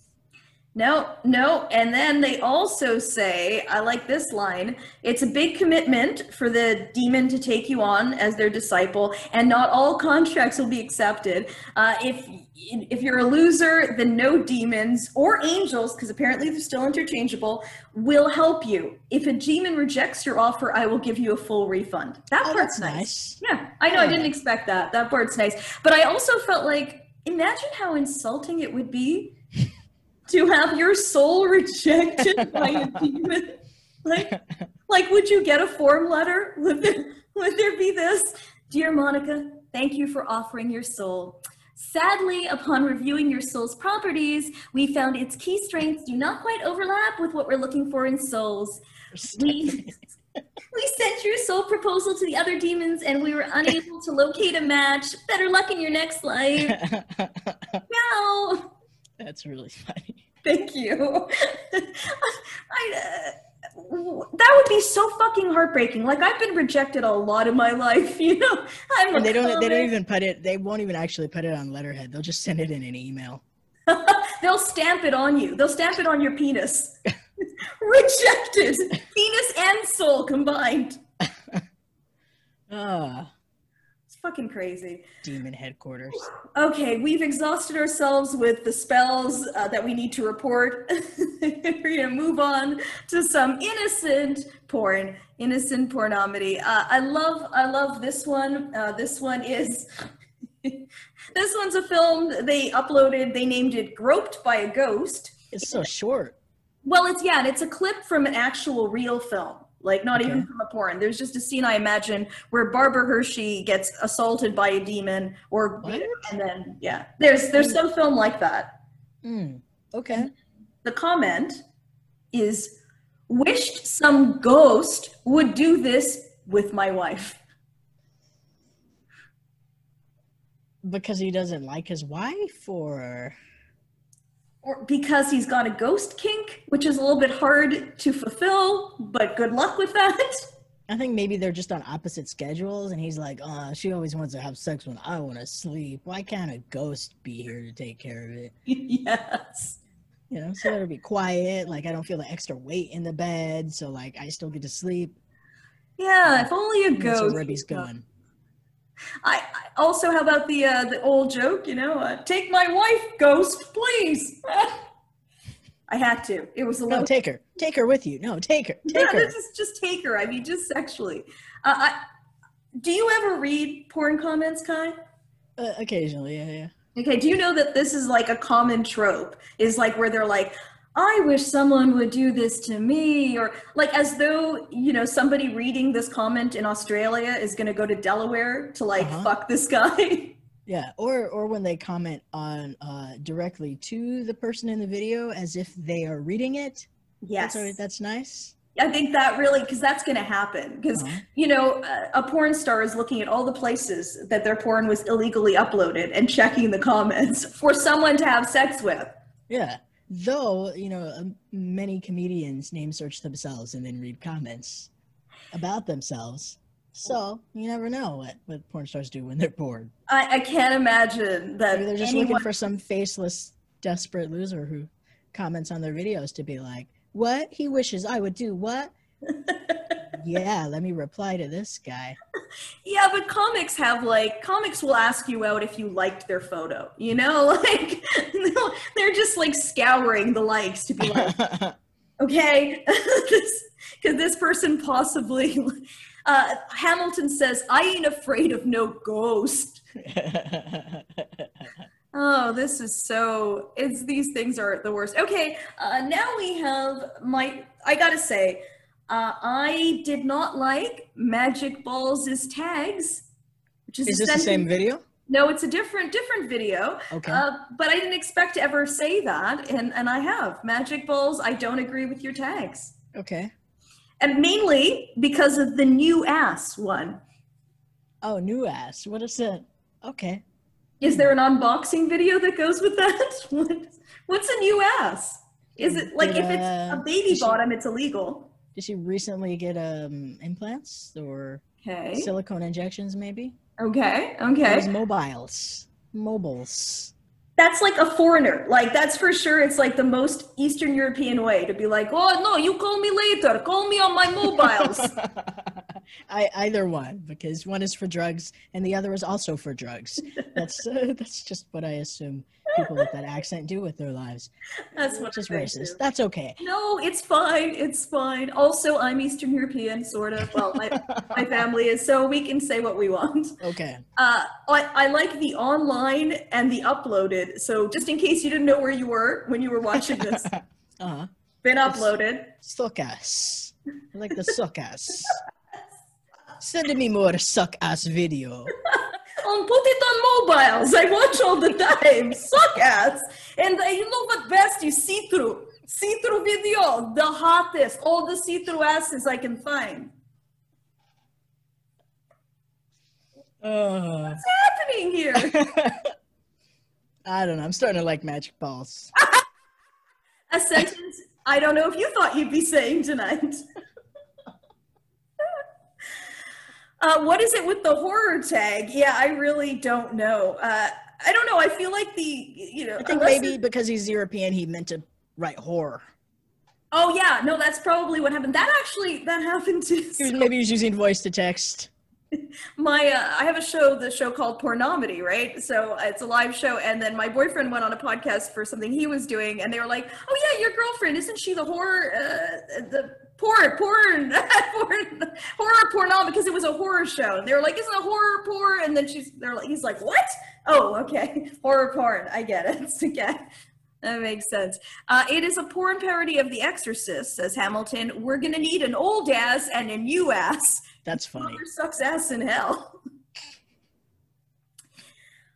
No, no. And then they also say, I like this line it's a big commitment for the demon to take you on as their disciple, and not all contracts will be accepted. Uh, if if you're a loser, then no demons or angels, because apparently they're still interchangeable, will help you. If a demon rejects your offer, I will give you a full refund. That Oh, part's nice. nice. Yeah, I know. I Yeah. didn't expect that. That part's nice. But I also felt like, imagine how insulting it would be to have your soul rejected by a demon. Like, like, would you get a form letter? Would there, would there be this? Dear Monica, thank you for offering your soul. Sadly, upon reviewing your soul's properties, we found its key strengths do not quite overlap with what we're looking for in souls. We, we sent your soul proposal to the other demons and we were unable to locate a match. Better luck in your next life. Meow. That's really funny. Thank you. I, uh, that would be so fucking heartbreaking. Like I've been rejected a lot in my life, you know. I'm And they don't they don't even put it they won't even actually put it on letterhead. They'll just send it in an email. They'll stamp it on you. They'll stamp it on your penis. Rejected. penis and soul combined. Ah, It's fucking crazy. demon headquarters. Okay, we've exhausted ourselves with the spells uh, that we need to report. We're gonna move on to some innocent porn, innocent pornomedy. Uh, I love, I love this one. Uh, this one is, this one's a film they uploaded. They named it "Groped by a Ghost." It's so short. Well, it's yeah, and it's a clip from an actual real film, like not even from a porn. There's just a scene I imagine where Barbara Hershey gets assaulted by a demon, or What? and then yeah, there's there's some film like that. Hmm. Okay. The comment is, "Wished some ghost would do this with my wife." Because he doesn't like his wife or or because he's got a ghost kink, which is a little bit hard to fulfill, but good luck with that. I think maybe they're just on opposite schedules, and he's like, "Oh, she always wants to have sex when I want to sleep. Why can't a ghost be here to take care of it? yes. You know, so it'll be quiet. Like I don't feel the extra weight in the bed, so like I still get to sleep. Yeah, if only a And That's ghost. where Ribby's going. I, I also how about the uh, the old joke, you know, uh, take my wife, ghost, please. I had to. It was a No, little take her. Take her with you. No, take her. yeah, Take her. this is just take her. I mean, just sexually. Uh, I, do you ever read porn comments, Kai? Uh, occasionally, yeah, yeah. Okay, do you know that this is like a common trope? Is like where they're like, I wish someone would do this to me, or like as though, you know, somebody reading this comment in Australia is going to go to Delaware to like Uh-huh. fuck this guy. Yeah, or or when they comment on uh, directly to the person in the video as if they are reading it. yes. That's that's nice. I think that really, because that's going to happen. Because, Uh-huh. you know, a, a porn star is looking at all the places that their porn was illegally uploaded and checking the comments for someone to have sex with. Yeah. Though, you know, um, many comedians name search themselves and then read comments about themselves. So you never know what, what porn stars do when they're bored. I, I can't imagine that Maybe they're just anyone looking for some faceless, desperate loser who comments on their videos to be like, what? He wishes I would do what? yeah, let me reply to this guy. Yeah, but comics have like comics will ask you out if you liked their photo. You know, like they're just like scouring the likes to be like, okay, because this person possibly. Uh, Hamilton says, "I ain't afraid of no ghost." Oh, this is so. It's these things are the worst. Okay, uh, now we have my. I gotta say, uh, I did not like Magic Balls' tags, which is, Is this the same video? No, it's a different different video. Okay. Uh, but I didn't expect to ever say that, and and I have Magic Balls. I don't agree with your tags, okay. and mainly because of the new ass one. Oh, new ass. What is it? Okay. Is there an unboxing video that goes with that? What- What's a new ass? Is it like Did, if it's uh, a baby did she- bottom, it's illegal? Did she recently get um implants or Okay. silicone injections? Maybe. Okay. Those Okay. mobiles. Mobiles. That's like a foreigner. Like that's for sure. It's like the most Eastern European way to be like, oh no, you call me later. Call me on my mobiles. I either one because one is for drugs and the other is also for drugs. That's uh, that's just what I assume people with that accent do with their lives. That's what is racist. do. That's okay. No, it's fine. It's fine. Also, I'm Eastern European, sort of. Well, my, my family is, so we can say what we want. Okay. Uh, I, I like the online and the uploaded. So just in case you didn't know where you were when you were watching this, Uh-huh. been uploaded. Suck ass. I like the suck ass. Send me more suck ass video. Um, put it on mobiles. I watch all the time. Suck ads. And uh, you know what best is see-through. See-through video, the hottest. All the see-through asses I can find. Uh, What's happening here? I don't know. I'm starting to like magic balls. A sentence I don't know if you thought you'd be saying tonight. Uh, what is it with the horror tag? Yeah, I really don't know. Uh, I don't know. I feel like the you know. I think maybe because he's European, he meant to write horror. Oh yeah, no, that's probably what happened. That actually that happened to He was- Maybe he was using voice to text. my. Uh, I have a show, the show called Pornomedy, right? So uh, it's a live show, and then my boyfriend went on a podcast for something he was doing, and they were like, "Oh yeah, your girlfriend isn't she the horror, uh, the porn, porn, horror porn, horror pornom?" Because it was a horror show. And they were like, "Isn't a horror porn?" And then she's, they're like, he's like, "What? Oh, okay, horror porn. I get it. okay." That makes sense. Uh, it is a porn parody of The Exorcist, says Hamilton. We're gonna need an old ass and a new ass. That's funny. Mother sucks ass in hell.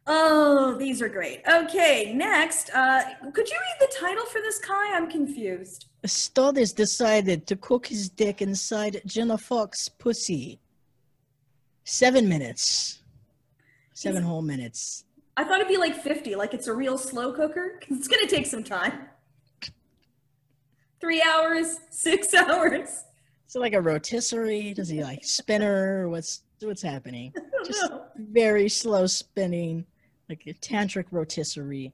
Oh, these are great. Okay, next. Uh, could you read the title for this, Kai? I'm confused. Stud has decided to cook his dick inside Jenna Fox pussy. Seven minutes. Seven whole minutes. I thought it'd be like 50, like it's a real slow cooker. It's gonna take some time. Three hours, six hours. So like a rotisserie? Does he like spinner? What's what's happening? Just know. very slow spinning, like a tantric rotisserie.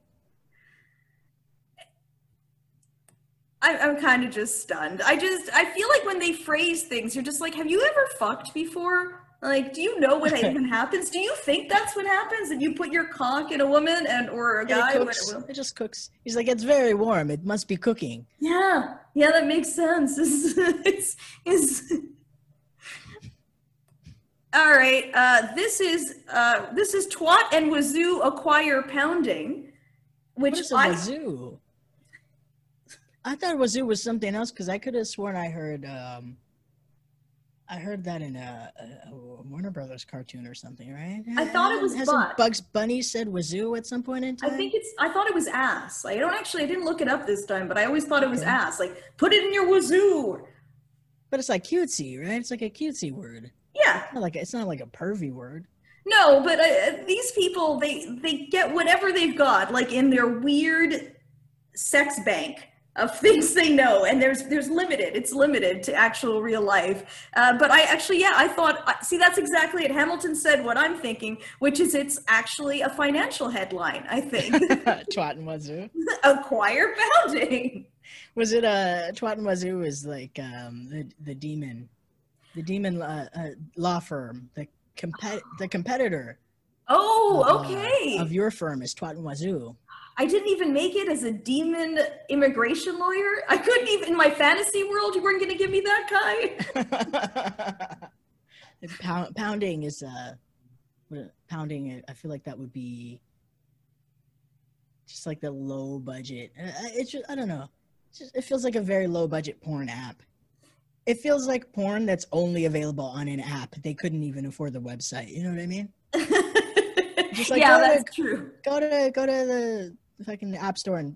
I, I'm kind of just stunned. I just, I feel like when they phrase things, you're just like, have you ever fucked before? Like, do you know what even happens? Do you think that's what happens? That you put your cock in a woman and or a guy? it cooks. it It just cooks. He's like, it's very warm. It must be cooking. Yeah, yeah, that makes sense. It's, it's, it's... All right, uh, this is uh, this is twat and wazoo acquire pounding, which What is a I wazoo? I thought wazoo was something else because I could have sworn I heard um, I heard that in a, a, Warner Brothers cartoon or something, right? I thought it was butt. Bugs Bunny said wazoo at some point in time. I think it's I thought it was ass. I don't actually I didn't look it up this time, but I always thought it was Okay. ass. Like put it in your wazoo. but it's like cutesy, right? It's like a cutesy word. Yeah, Not like it's not like a pervy word. no, but uh, these people they they get whatever they've got like in their weird sex bank of things they know and there's there's limited it's limited to actual real life. Uh, but i actually yeah i thought see that's exactly it. Hamilton said what i'm thinking which is it's actually a financial headline i think. Twat and wazoo. acquire pounding. Was it uh Twat and Wazoo is like um the the demon, the demon uh, uh, law firm, the compet the competitor. oh of, uh, okay of your firm is Twat and Wazoo. i didn't even make it as a demon immigration lawyer i couldn't even in my fantasy world you weren't going to give me that guy Pound, pounding is uh what- pounding. I feel like that would be just like the low budget. Uh, It's just I don't know. Just, it feels like a very low budget porn app. It feels like porn that's only available on an app. They couldn't even afford the website. You know what I mean? Just like, yeah go to- that's true Go to go to the fucking app store and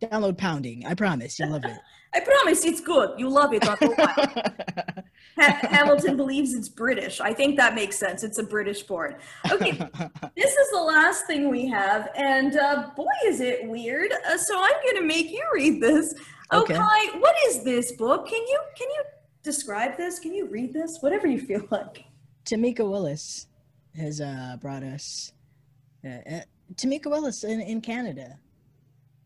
download Pounding. I promise you'll love it. i promise it's good you love it Ha- Hamilton believes it's British. I think that makes sense. It's a British porn. Okay, this is the last thing we have, and uh, boy, is it weird. Uh, so I'm going to make you read this. Okay. Okay. what is this book? Can you can you describe this? Can you read this? Whatever you feel like. Tamika Willis has uh, brought us uh, uh, Tamika Willis in, in Canada.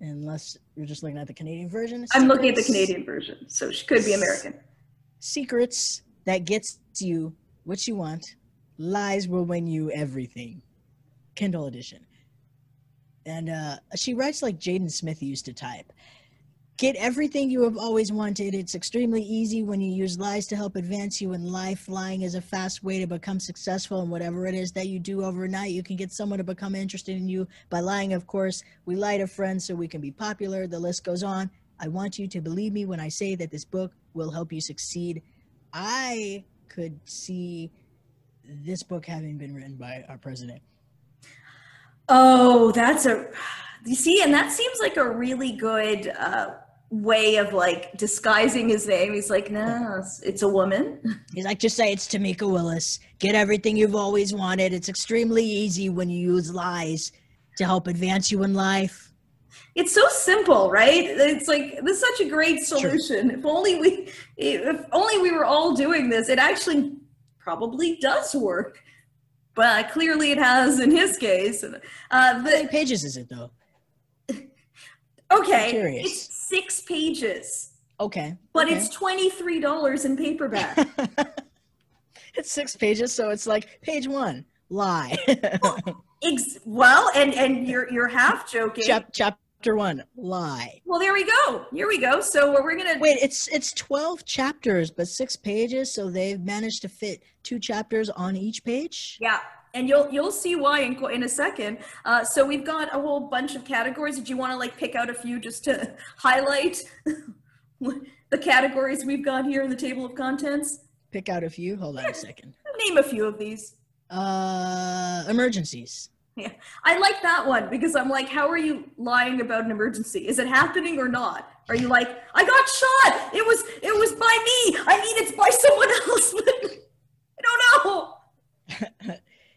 Unless you're just looking at the Canadian version. I'm looking at the Canadian version, so she could be American. Secrets that gets you what you want. Lies will win you everything. Kindle edition. And uh, she writes like Jaden Smith used to type. Get everything you have always wanted. It's extremely easy when you use lies to help advance you in life. Lying is a fast way to become successful in whatever it is that you do overnight. You can get someone to become interested in you by lying, of course. We lie to friends so we can be popular. The list goes on. I want you to believe me when I say that this book will help you succeed. I could see this book having been written by our president. Oh, that's a. You see, and that seems like a really good uh, way of like disguising his name. He's like, no, it's, it's a woman. He's like, just say it's Tamika Willis. Get everything you've always wanted. It's extremely easy when you use lies to help advance you in life. It's so simple, right? It's like this is such a great solution. If only we, if only we were all doing this. It actually probably does work, but clearly it has in his case. Uh, How many the, pages is it though? okay, curious. it's six pages, Okay. but okay. it's twenty three dollars in paperback. it's six pages, so it's like page one, lie. Ex- well, and and you're you're half joking. Chap- chapter one, lie. Well, there we go. Here we go. So what we're gonna Wait, it's it's twelve chapters, but six pages, so they've managed to fit two chapters on each page. Yeah, and you'll you'll see why in in a second. Uh, so we've got a whole bunch of categories. Did you want to like pick out a few just to highlight the categories we've got here in the table of contents? Pick out a few. Hold on a second. Name a few of these. Uh, emergencies. Yeah, I like that one because I'm like, how are you lying about an emergency? Is it happening or not? Are you like, I got shot. It was it was by me. I mean, it's by someone else. but I don't know.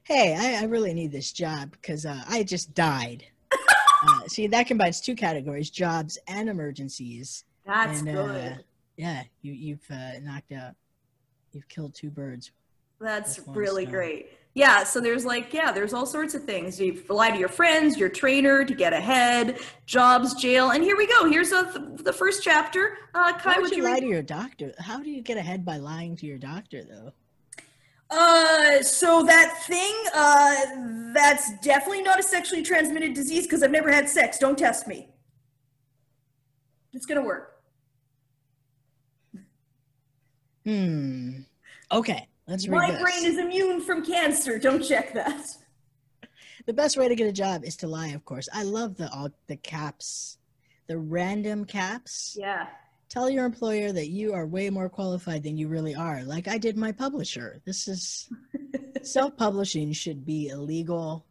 Hey, I, I really need this job because uh, I just died. uh, see, that combines two categories: jobs and emergencies. That's And, uh, good. Yeah, you you've uh, knocked out, you've killed two birds. That's really stone. great. Yeah, so there's like, yeah, there's all sorts of things. You lie to your friends, your trainer to get ahead, jobs, jail, and here we go. Here's a, the first chapter. Uh, Kai, Why would would you you lie read? to your doctor? How do you get ahead by lying to your doctor, though? Uh, so that thing, uh, that's definitely not a sexually transmitted disease because I've never had sex. Don't test me. It's gonna work. Hmm. Okay, let's read My this. brain is immune from cancer. Don't check that. the best way to get a job is to lie, of course. I love the all the caps, the random caps. Yeah. Tell your employer that you are way more qualified than you really are. Like I did my publisher. This is self-publishing should be illegal.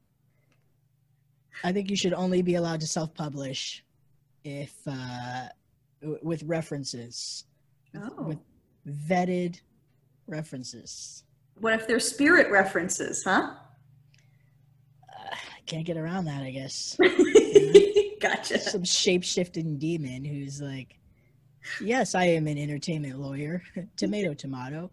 I think you should only be allowed to self-publish if uh, w- with references, Oh. with vetted references. What if they're spirit references, huh? Uh, I can't get around that, I guess. gotcha. Some shape-shifting demon who's like, "Yes, I am an entertainment lawyer." tomato, tomato.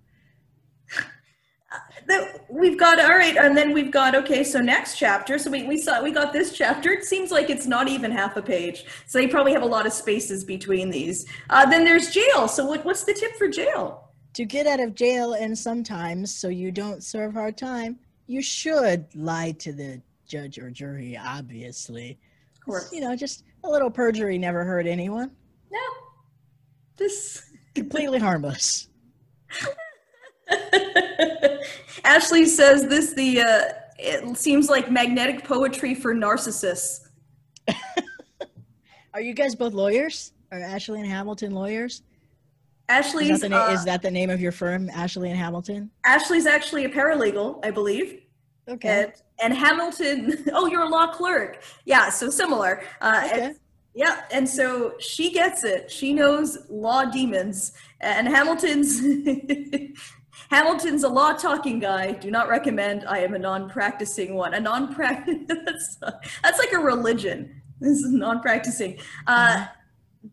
That- we've got all right, and then we've got okay. So next chapter. So we we saw we got this chapter. It seems like it's not even half a page. So they probably have a lot of spaces between these. Uh, then there's jail. So what what's the tip for jail? To get out of jail, and sometimes so you don't serve hard time, you should lie to the judge or jury. Obviously, Of course. you know, just a little perjury never hurt anyone. This. Completely harmless. Ashley says this the uh, it seems like magnetic poetry for narcissists. Are you guys both lawyers? Are Ashley and Hamilton lawyers? Is Ashley's that, na- uh, is that the name of your firm, Ashley and Hamilton? Ashley's actually a paralegal, I believe. Okay. And, and Hamilton, oh, you're a law clerk. Yeah, so similar. Uh, Okay. Yeah, and so she gets it. She knows law demons, and Hamilton's Hamilton's a law talking guy. Do not recommend. I am a non-practicing one. A non-practice. that's, that's like a religion. This is non-practicing. Uh,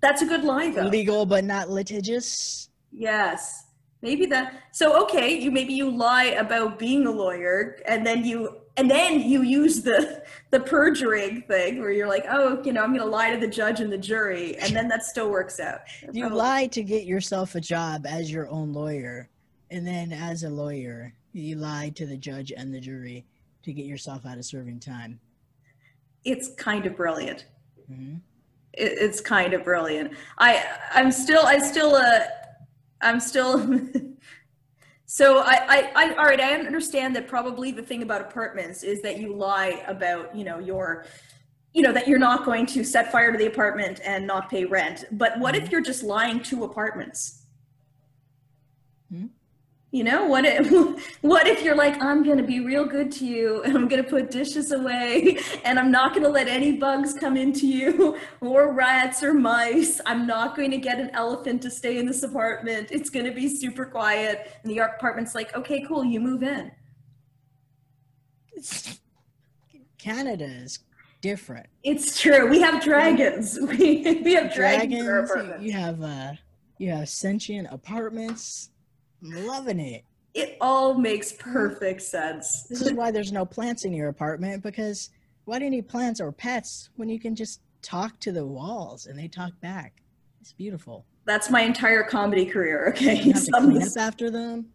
That's a good lie, though. Legal but not litigious. Yes. Maybe that. So okay, you maybe you lie about being a lawyer, and then you and then you use the the perjuring thing where you're like, oh, you know, I'm going to lie to the judge and the jury, and then that still works out. You Probably- lie to get yourself a job as your own lawyer, and then as a lawyer, you lie to the judge and the jury to get yourself out of serving time. It's kind of brilliant. hmm It, it's kind of brilliant. I I'm still I still uh I'm still. so I, I I all right. I understand that probably the thing about apartments is that you lie about you know your you know that you're not going to set fire to the apartment and not pay rent. But what if mm-hmm. you're just lying to apartments? You know what? If, what if you're like, I'm gonna be real good to you, and I'm gonna put dishes away, and I'm not gonna let any bugs come into you, or rats or mice. I'm not going to get an elephant to stay in this apartment. It's gonna be super quiet. And the apartment's like, okay, cool, you move in. Canada is different. It's true. We have dragons. We, we have dragons, Dragons. You have uh, you have sentient apartments. I'm loving it. It all makes perfect sense. This is why there's no plants in your apartment because why do you need plants or pets when you can just talk to the walls and they talk back? It's beautiful. That's my entire comedy career. Okay. You have to clean up after them.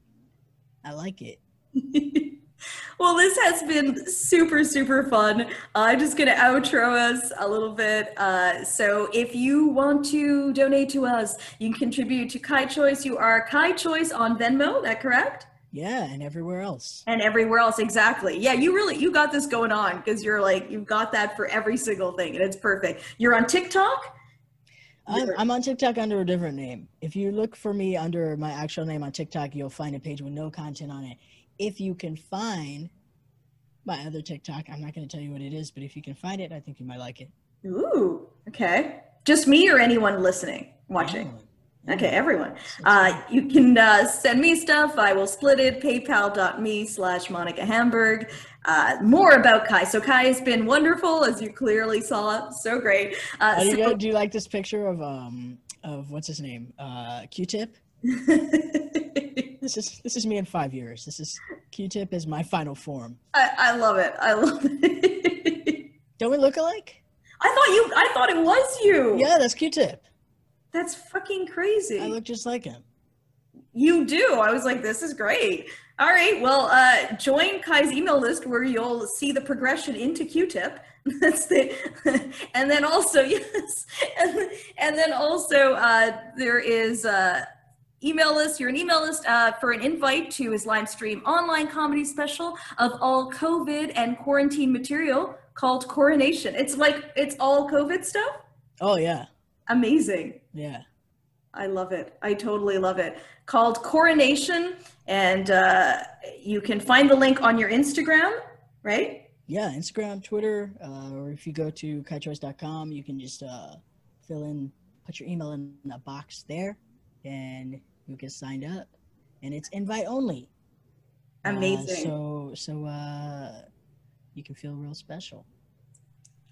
I like it. well, this has been super, super fun. I'm just going to outro us a little bit. Uh, so, if you want to donate to us, you can contribute to Kai Choyce. You are Kai Choyce on Venmo, that correct? Yeah, and everywhere else. And everywhere else, exactly. Yeah, you really you got this going on because you're like you've got that for every single thing, and it's perfect. You're on TikTok. I'm, I'm on TikTok under a different name. If you look for me under my actual name on TikTok, you'll find a page with no content on it. If you can find my other TikTok, I'm not going to tell you what it is, but if you can find it, I think you might like it. Ooh, okay. Just me or anyone listening, watching? Everyone. Okay, everyone. Uh, you can uh, send me stuff. I will split it. PayPal.me slash Monica Hamburg. uh, more about Kai. So Kai has been wonderful, as you clearly saw. So great. Uh, do, you, so- do you like this picture of um of what's his name? Uh, Q-Tip. This is this is me in five years. This is Q-Tip is my final form. I, I love it. I love it. Don't we look alike? I thought you. I thought it was you. Yeah, that's Q-Tip. That's fucking crazy. I look just like him. You do. I was like, this is great. All right. Well, uh, join Kai's email list where you'll see the progression into Q-tip. That's the, and then also yes, and, and then also uh, there is uh, email list. You're an email list uh, for an invite to his live stream online comedy special of all COVID and quarantine material called Coronation. It's like it's all COVID stuff. Oh yeah, Amazing. yeah. I love it. I totally love it. Called Coronation, and uh, you can find the link on your Instagram, right? Yeah, Instagram, Twitter, uh, or if you go to kaichoyce.com, you can just uh, fill in, put your email in the box there, and you get signed up. And it's invite only. Uh, Amazing. so, so uh, you can feel real special.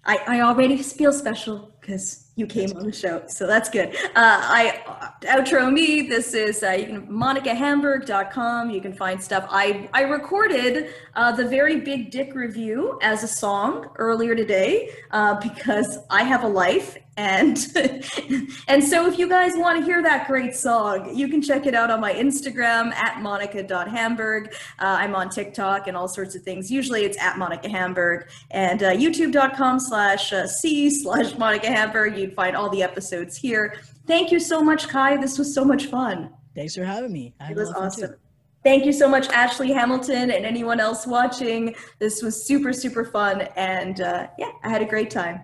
I, I already feel special because you came on the show, so that's good. Uh, I uh, outro me. This is uh, you can monicahamburg.com. You can find stuff. I I recorded uh, the very big dick review as a song earlier today uh, because I have a life and and so if you guys want to hear that great song, you can check it out on my Instagram at monica.hamburg. Uh, I'm on TikTok and all sorts of things. Usually it's at Monica Hamburg and uh, youtube.com slash uh, C slash Monica Hamburg. You'd find all the episodes here. Thank you so much, Kai. This was so much fun. Thanks for having me. I It was a lot of fun, too. awesome. Thank you so much, Ashley Hamilton, and anyone else watching. This was super, super fun. And uh, yeah, I had a great time.